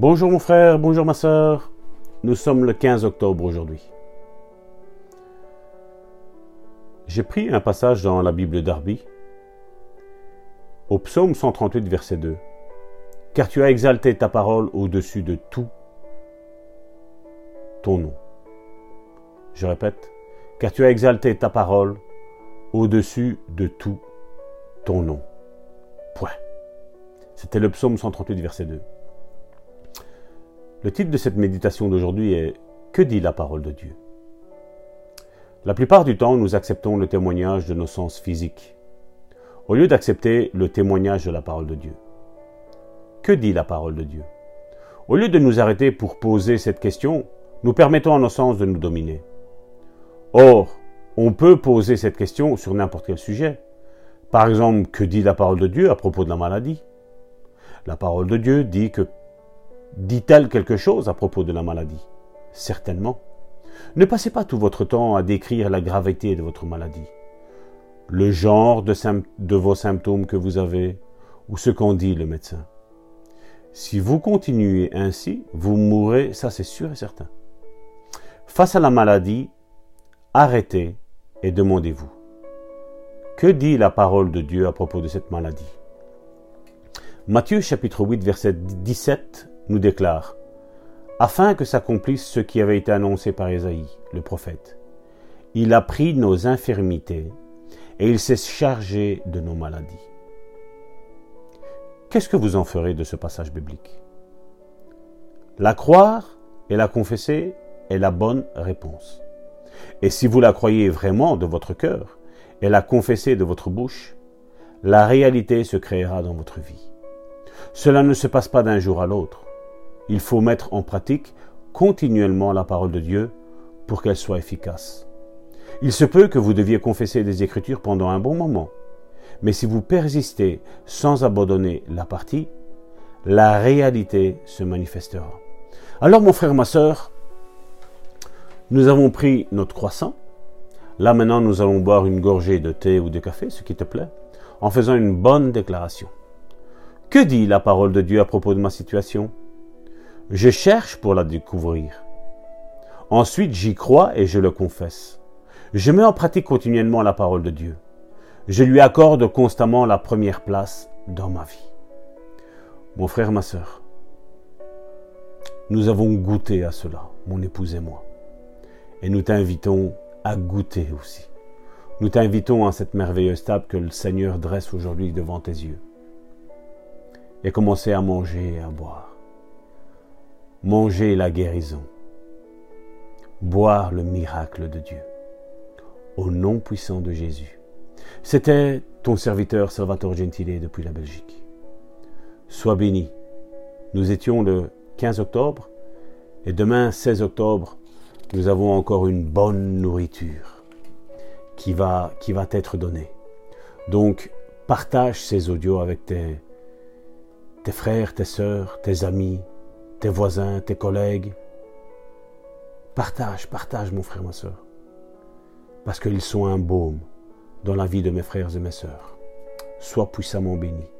Bonjour mon frère, bonjour ma soeur. Nous sommes le 15 octobre aujourd'hui. J'ai pris un passage dans la Bible d'Arby, au psaume 138, verset 2. Car tu as exalté ta parole au-dessus de tout ton nom. Je répète, car tu as exalté ta parole au-dessus de tout ton nom. Point. C'était le psaume 138, verset 2. Le titre de cette méditation d'aujourd'hui est Que dit la parole de Dieu? La plupart du temps, nous acceptons le témoignage de nos sens physiques, au lieu d'accepter le témoignage de la parole de Dieu. Que dit la parole de Dieu? Au lieu de nous arrêter pour poser cette question, nous permettons à nos sens de nous dominer. Or, on peut poser cette question sur n'importe quel sujet. Par exemple, que dit la parole de Dieu à propos de la maladie? La parole de Dieu dit que Dit-elle quelque chose à propos de la maladie? Certainement. Ne passez pas tout votre temps à décrire la gravité de votre maladie, le genre de, vos symptômes que vous avez, ou ce qu'en dit le médecin. Si vous continuez ainsi, vous mourrez, ça c'est sûr et certain. Face à la maladie, arrêtez et demandez-vous, que dit la parole de Dieu à propos de cette maladie? Matthieu chapitre 8 verset 17 nous déclare Afin que s'accomplisse ce qui avait été annoncé par Isaïe, le prophète. Il a pris nos infirmités et il s'est chargé de nos maladies. Qu'est-ce que vous en ferez de ce passage biblique? La croire et la confesser est la bonne réponse. Et si vous la croyez vraiment de votre cœur et la confessez de votre bouche, la réalité se créera dans votre vie. Cela ne se passe pas d'un jour à l'autre. Il faut mettre en pratique continuellement la parole de Dieu pour qu'elle soit efficace. Il se peut que vous deviez confesser des Écritures pendant un bon moment, mais si vous persistez sans abandonner la partie, la réalité se manifestera. Alors mon frère, ma soeur, nous avons pris notre croissant. Là maintenant, nous allons boire une gorgée de thé ou de café, ce qui te plaît, en faisant une bonne déclaration. Que dit la parole de Dieu à propos de ma situation? Je cherche pour la découvrir. Ensuite, j'y crois et je le confesse. Je mets en pratique continuellement la parole de Dieu. Je lui accorde constamment la première place dans ma vie. Mon frère, ma soeur, nous avons goûté à cela, mon épouse et moi. Et nous t'invitons à goûter aussi. Nous t'invitons à cette merveilleuse table que le Seigneur dresse aujourd'hui devant tes yeux. Et commencer à manger et à boire manger la guérison, boire le miracle de Dieu. Au nom puissant de Jésus. C'était ton serviteur Salvatore Gentile depuis la Belgique. Sois béni. Nous étions le 15 octobre et demain 16 octobre, nous avons encore une bonne nourriture qui va, qui va t'être donnée. Donc, partage ces audios avec tes, tes frères, tes sœurs, tes amis, tes voisins, tes collègues. Partage, partage mon frère, ma soeur. Parce qu'ils sont un baume dans la vie de mes frères et mes sœurs. Sois puissamment béni.